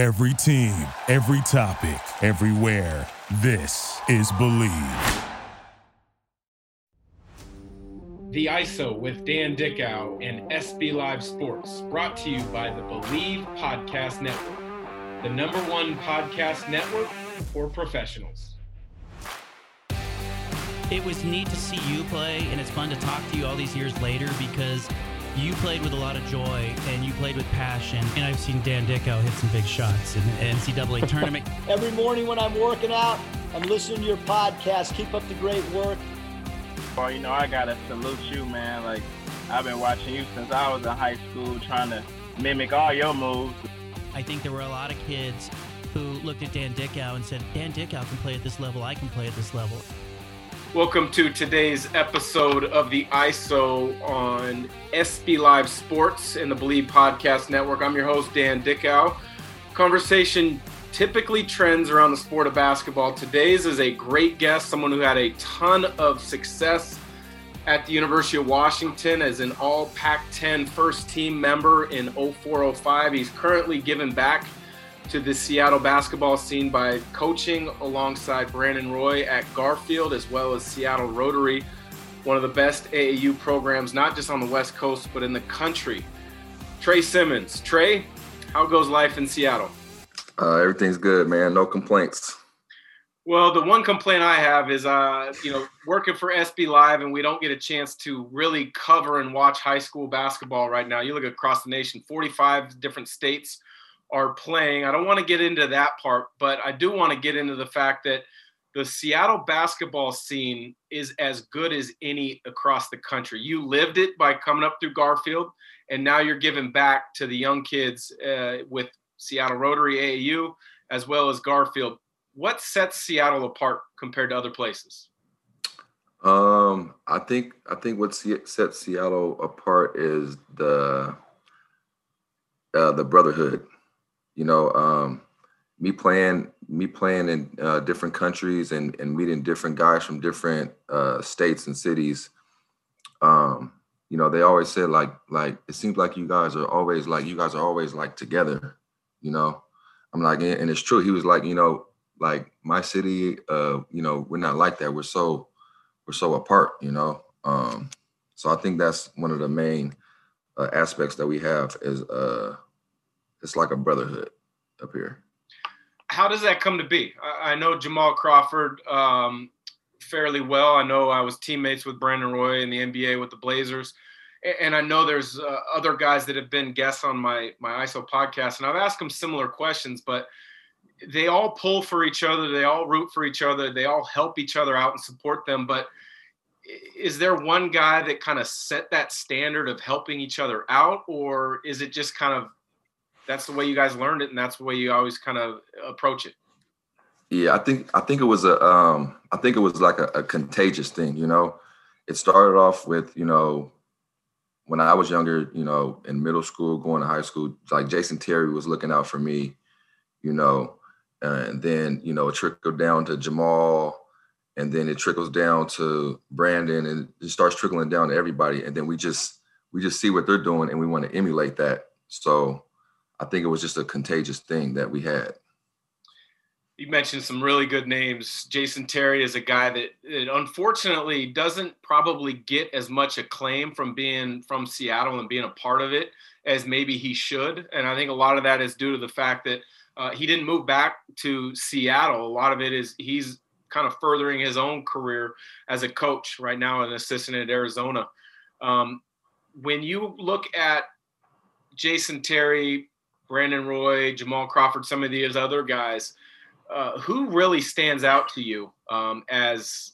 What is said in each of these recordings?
Every team, every topic, everywhere. This is Bleav. The ISO with Dan Dickau and SB Live Sports, brought to you by the Bleav Podcast Network, the number one podcast network for professionals. It was neat to see you play, and it's fun to talk to you all these years later because you played with a lot of joy and you played with passion. And I've seen Dan Dickau hit some big shots in the NCAA tournament. Every morning when I'm working out, I'm listening to your podcast. Keep up the great work. Well, you know, I gotta salute you, man. Like I've been watching you since I was in high school, trying to mimic all your moves. I think there were a lot of kids who looked at Dan Dickau and said, Dan Dickau can play at this level, I can play at this level. Welcome to today's episode of the ISO on SB Live Sports and the Bleav Podcast Network. I'm your host, Dan Dickau. Conversation typically trends around the sport of basketball. Today's is a great guest, someone who had a ton of success at the University of Washington as an all Pac 10 first team member in 0405. He's currently given back to the Seattle basketball scene by coaching alongside Brandon Roy at Garfield as well as Seattle Rotary, one of the best AAU programs, not just on the West Coast, but in the country. Tre Simmons. Tre, how goes life in Seattle? Uh, everything's good, man. No complaints. Well, the one complaint I have is, uh, you know, working for SB Live, and we don't get a chance to really cover and watch high school basketball right now. You look across the nation, 45 different states are playing. I don't want to get into that part, but I do want to get into the fact that the Seattle basketball scene is as good as any across the country. You lived it by coming up through Garfield, and now you're giving back to the young kids uh, with Seattle Rotary AAU as well as Garfield. What sets Seattle apart compared to other places? Um, I think I think what sets Seattle apart is the uh, the brotherhood you know, um, me playing me playing in uh, different countries and and meeting different guys from different uh, states and cities. Um, you know, they always said like like it seems like you guys are always like you guys are always like together. You know, I'm like, and it's true. He was like, you know, like my city, uh, you know, we're not like that. We're so we're so apart. You know, um, so I think that's one of the main uh, aspects that we have is uh it's like a brotherhood up here. How does that come to be? I, know Jamal Crawford um, fairly well. I know I was teammates with Brandon Roy in the NBA with the Blazers, and I know there's uh, other guys that have been guests on my my ISO podcast, and I've asked them similar questions, but they all pull for each other, they all root for each other, they all help each other out and support them, but is there one guy that kind of set that standard of helping each other out or is it just kind of that's the way you guys learned it, and that's the way you always kind of approach it. Yeah, I think I think it was a um, I think it was like a, a contagious thing. You know, it started off with you know when I was younger, you know, in middle school, going to high school, like Jason Terry was looking out for me, you know, and then you know it trickled down to Jamal, and then it trickles down to Brandon, and it starts trickling down to everybody, and then we just we just see what they're doing, and we want to emulate that. So I think it was just a contagious thing that we had. You mentioned some really good names. Jason Terry is a guy that, that, unfortunately doesn't probably get as much acclaim from being from Seattle and being a part of it as maybe he should. And I think a lot of that is due to the fact that uh, he didn't move back to Seattle. A lot of it is he's kind of furthering his own career as a coach right now, an assistant at Arizona. Um, when you look at Jason Terry, Brandon Roy, Jamal Crawford, some of these other guys. Uh, who really stands out to you um, as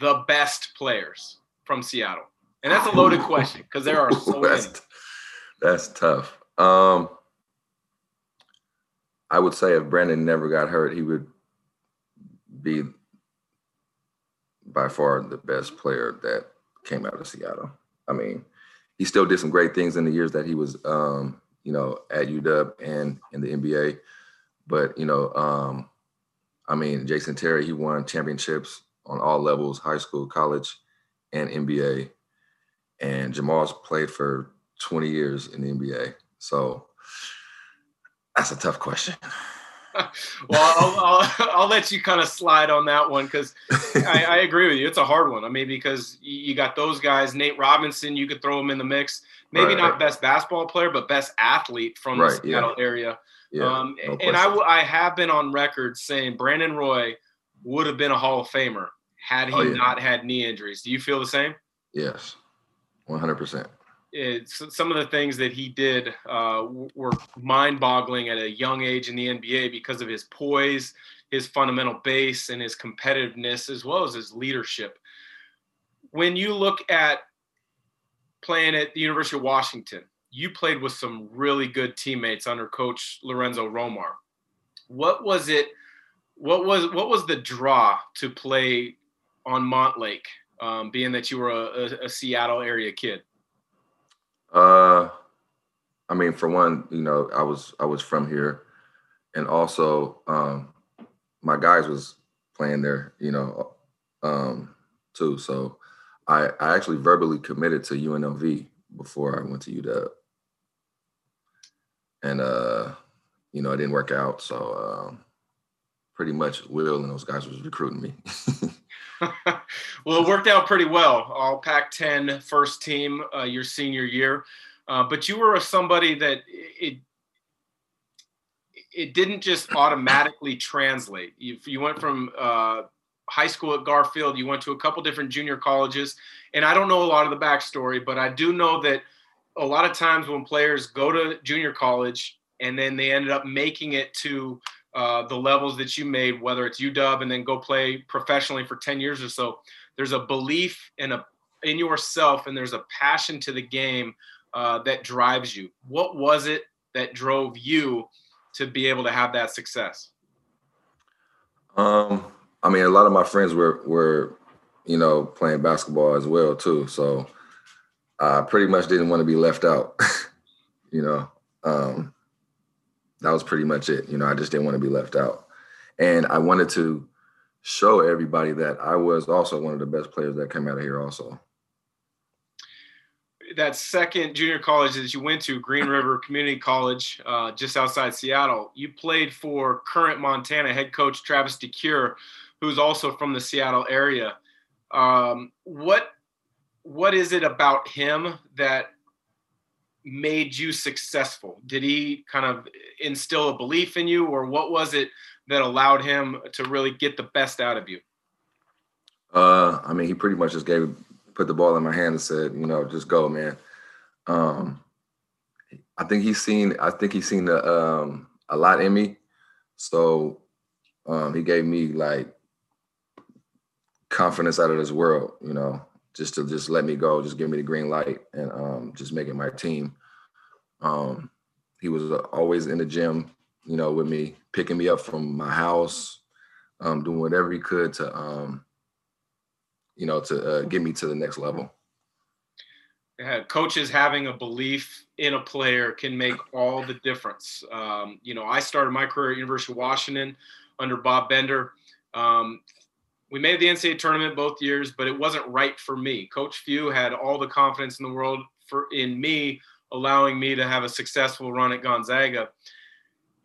the best players from Seattle? And that's a loaded question because there are so many. That's tough. Um, I would say if Brandon never got hurt, he would be by far the best player that came out of Seattle. I mean, he still did some great things in the years that he was um, you know, at UW and in the NBA. But, you know, um, I mean, Jason Terry, he won championships on all levels, high school, college, and NBA. And Jamal's played for 20 years in the NBA. So That's a tough question. well, I'll, I'll, I'll, let you kind of slide on that one because I, I, agree with you. It's a hard one. I mean, because you got those guys, Nate Robinson, you could throw him in the mix. Maybe right. not best basketball player, but best athlete from right, the Seattle yeah. area. Yeah, um, no and I, I have been on record saying Brandon Roy would have been a Hall of Famer had he oh, yeah. not had knee injuries. Do you feel the same? Yes, 100% some of the things that he did uh, were mind-boggling at a young age in the NBA because of his poise, his fundamental base, and his competitiveness, as well as his leadership. When you look at playing at the University of Washington, you played with some really good teammates under Coach Lorenzo Romar. What was it? What was what was the draw to play on Montlake, um, being that you were a, a, a Seattle area kid? Uh, I mean, for one, you know, I was I was from here, and also um, my guys was playing there, you know, um, too. So I I actually verbally committed to UNLV before I went to UW, and uh, you know, it didn't work out. So um, pretty much Will and those guys was recruiting me. well, it worked out pretty well. All Pac-10 first team uh, your senior year, uh, but you were somebody that it it didn't just automatically translate. You, you went from uh, high school at Garfield, you went to a couple different junior colleges, and I don't know a lot of the backstory, but I do know that a lot of times when players go to junior college and then they ended up making it to uh, the levels that you made, whether it's UW and then go play professionally for 10 years or so, there's a belief in a in yourself and there's a passion to the game uh, that drives you. What was it that drove you to be able to have that success? Um, I mean, a lot of my friends were were, you know, playing basketball as well too. So I pretty much didn't want to be left out. you know, um, that was pretty much it. You know, I just didn't want to be left out. And I wanted to show everybody that I was also one of the best players that came out of here also. That second junior college that you went to, Green River Community College, uh, just outside Seattle, you played for current Montana head coach Travis DeCuire, who's also from the Seattle area. Um, what what is it about him that made you successful? Did he kind of instill a belief in you, or what was it that allowed him to really get the best out of you? Uh, I mean, he pretty much just gave, put the ball in my hand and said, you know, just go, man. Um, I think he's seen, I think he's seen the, um, a lot in me. So um, he gave me like confidence out of this world, you know just to just let me go, just give me the green light, and um, just make it my team. Um, he was always in the gym, you know, with me, picking me up from my house, um, doing whatever he could to, um, you know, to uh, get me to the next level. Yeah, coaches having a belief in a player can make all the difference. Um, you know, I started my career at University of Washington under Bob Bender. Um, we made the NCAA tournament both years, but it wasn't right for me. Coach Few had all the confidence in the world for in me, allowing me to have a successful run at Gonzaga.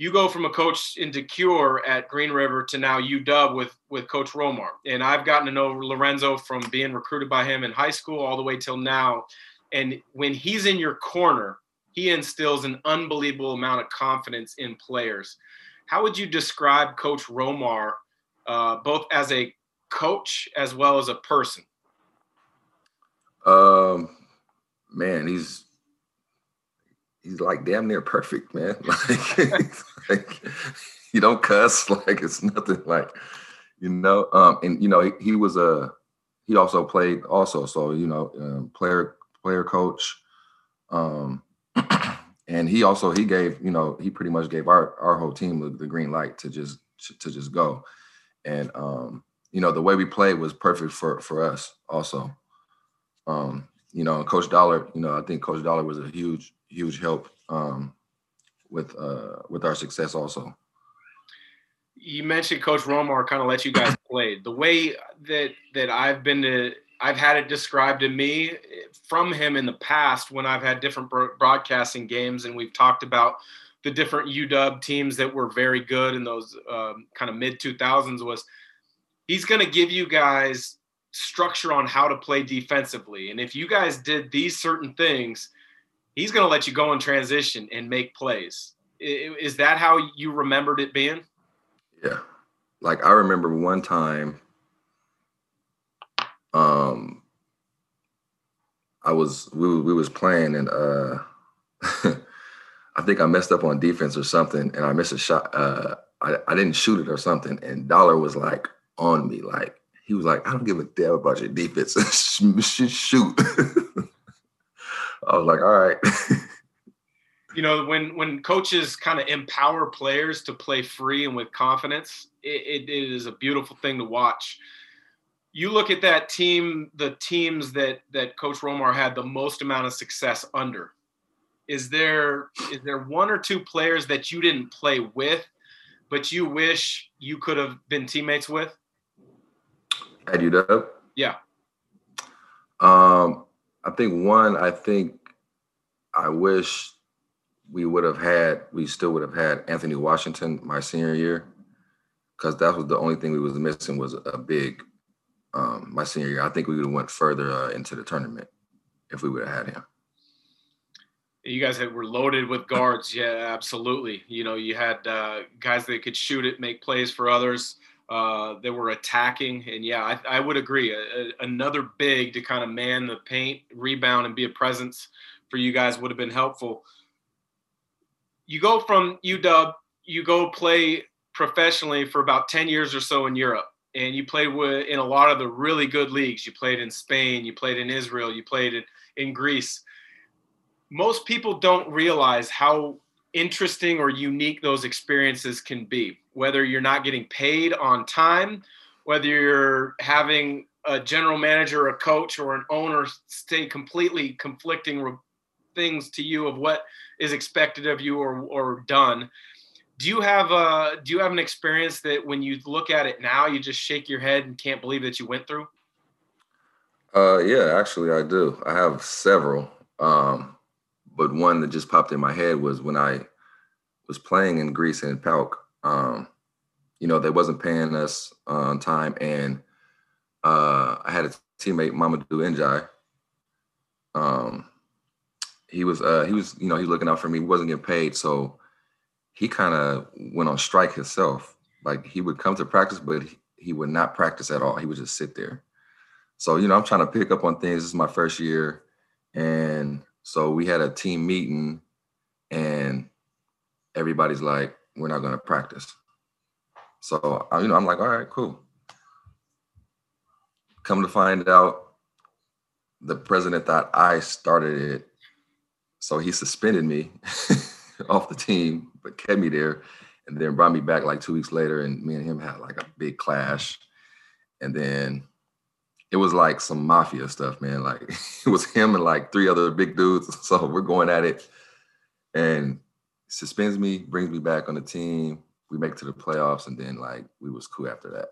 You go from a coach in DeCuire at Green River to now UW with with Coach Romar, and I've gotten to know Lorenzo from being recruited by him in high school all the way till now. And when he's in your corner, he instills an unbelievable amount of confidence in players. How would you describe Coach Romar, uh, both as a coach as well as a person? Um, man, he's he's like damn near perfect, man. Like, like you don't cuss, like it's nothing like you know. Um, and you know he, he was a he also played also, so you know, um, player player coach. Um, and he also he gave you know he pretty much gave our our whole team the, the green light to just to just go, and um, you know, the way we played was perfect for for us also. Um, you know, Coach Dollar, you know, I think Coach Dollar was a huge, huge help um, with uh, with our success also. You mentioned Coach Romar kind of let you guys play. The way that that I've been to I've had it described to me from him in the past when I've had different broadcasting games and we've talked about the different UW teams that were very good in those um, kind of mid 2000s was he's going to give you guys structure on how to play defensively. And if you guys did these certain things, he's going to let you go in transition and make plays. Is that how you remembered it being? Yeah. Like I remember one time um I was we we was playing and uh I think I messed up on defense or something and I missed a shot uh I, I didn't shoot it or something and Dollar was like on me like he was like I don't give a damn about your defense shoot I was like all right you know when when coaches kind of empower players to play free and with confidence it, it is a beautiful thing to watch you look at that team, the teams that that Coach Romar had the most amount of success under. Is there is there one or two players that you didn't play with, but you wish you could have been teammates with? At UW? Yeah. Um, I think one. I think I wish we would have had. We still would have had Anthony Washington my senior year, because that was the only thing we was missing was a big um, my senior year. I think we would have went further uh, into the tournament if we would have had him. You guys had, were loaded with guards. Yeah, absolutely. You know, you had uh, guys that could shoot it, make plays for others. Uh, they were attacking, and yeah, I, I would agree. A, a, another big to kind of man the paint, rebound, and be a presence for you guys would have been helpful. You go from UW, you go play professionally for about 10 years or so in Europe and you played in a lot of the really good leagues. You played in Spain, you played in Israel, you played in, in Greece. Most people don't realize how interesting or unique those experiences can be, whether you're not getting paid on time, whether you're having a general manager, a coach, or an owner say completely conflicting things to you of what is expected of you or, or done. Do you have a do you have an experience that when you look at it now you just shake your head and can't believe that you went through? Uh yeah actually i do. I have several. Um but one that just popped in my head was when i was playing in greece and PAOK um you know they wasn't paying us on time and uh i had a teammate mamadou njai um he was uh he was you know he was looking out for me he wasn't getting paid so he kind of went on strike himself. Like he would come to practice, but he, he would not practice at all. He would just sit there. So, you know, I'm trying to pick up on things. This is my first year. And so we had a team meeting and everybody's like, we're not going to practice. So, uh, you know, I'm like, all right, cool. Come to find out, the president thought I started it. So he suspended me. off the team, but kept me there, and then brought me back like two weeks later, and me and him had like a big clash, and then it was like some mafia stuff, man. Like it was him and like three other big dudes. So we're going at it, and suspends me, brings me back on the team. We make to the playoffs, and then like we was cool after that.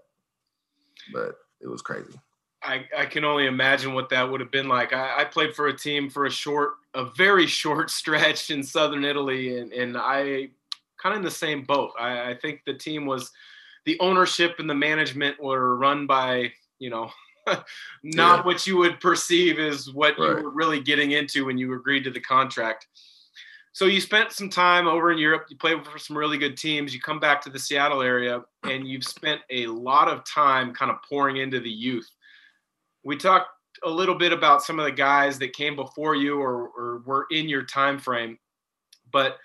But it was crazy. I, I can only imagine what that would have been like. I, I, played for a team for a short, a very short stretch in southern Italy, and, and I kind of in the same boat. I, I think the team was, the ownership and the management were run by, you know, not yeah. what you would perceive is what right. you were really getting into when you agreed to the contract. So you spent some time over in Europe. You played for some really good teams. You come back to the Seattle area, and you've spent a lot of time kind of pouring into the youth we talked a little bit about some of the guys that came before you or, or were in your time frame but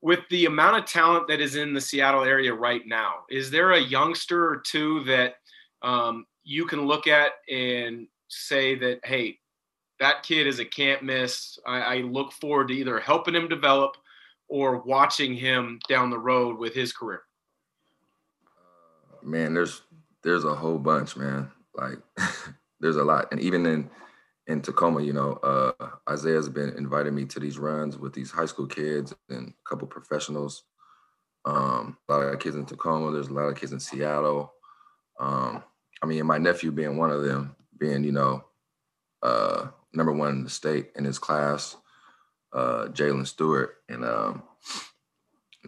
with the amount of talent that is in the seattle area right now is there a youngster or two that um, you can look at and say that hey that kid is a can't miss I, I look forward to either helping him develop or watching him down the road with his career man there's there's a whole bunch man like there's a lot. And even in in Tacoma, you know, uh, Isaiah's been inviting me to these runs with these high school kids and a couple professionals. Um, a lot of kids in Tacoma. There's a lot of kids in Seattle. Um, I mean, my nephew being one of them, being you know, uh, number one in the state in his class, uh, Jalen Stewart, and um,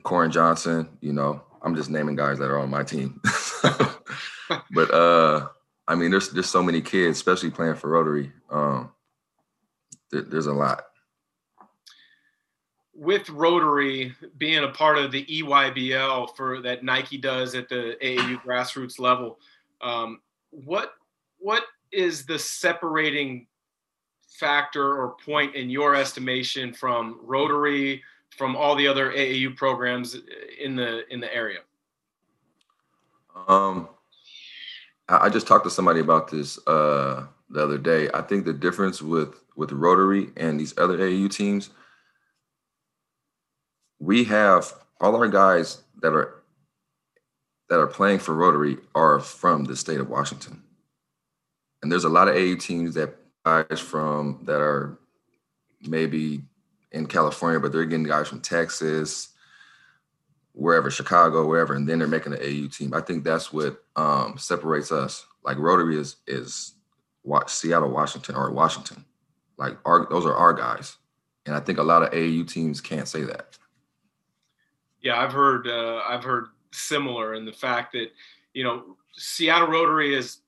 Corin Johnson, you know, I'm just naming guys that are on my team. but uh I mean, there's there's so many kids, especially playing for Rotary. Um, there, there's a lot. With Rotary being a part of the EYBL for that Nike does at the AAU grassroots level, um, what what is the separating factor or point in your estimation from Rotary, from all the other AAU programs in the in the area? Um, I just talked to somebody about this uh, the other day. I think the difference with with Rotary and these other AAU teams, we have all our guys that are that are playing for Rotary are from the state of Washington, and there's a lot of AU teams that guys from that are maybe in California, but they're getting guys from Texas, wherever, Chicago, wherever, and then they're making an AU team. I think that's what um, separates us. Like Rotary is is Seattle, Washington, or Washington. Like our those are our guys, and I think a lot of AU teams can't say that. Yeah, I've heard uh, I've heard similar in the fact that you know Seattle Rotary is.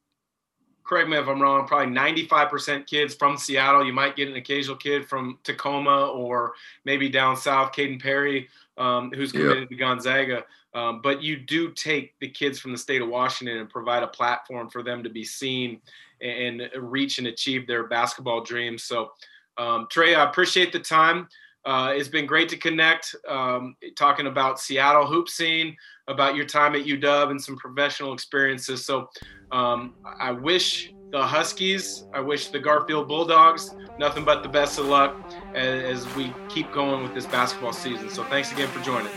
Correct me if I'm wrong. Probably 95% kids from Seattle. You might get an occasional kid from Tacoma or maybe down south, Kaden Perry um, who's committed yep. to Gonzaga. Um, but you do take the kids from the state of Washington and provide a platform for them to be seen and reach and achieve their basketball dreams. So, um, Tre, I appreciate the time. Uh, it's been great to connect, um, talking about Seattle hoop scene, about your time at UW, and some professional experiences. So, um, I wish the Huskies. I wish the Garfield Bulldogs nothing but the best of luck as, as we keep going with this basketball season. So thanks again for joining.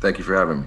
Thank you for having me.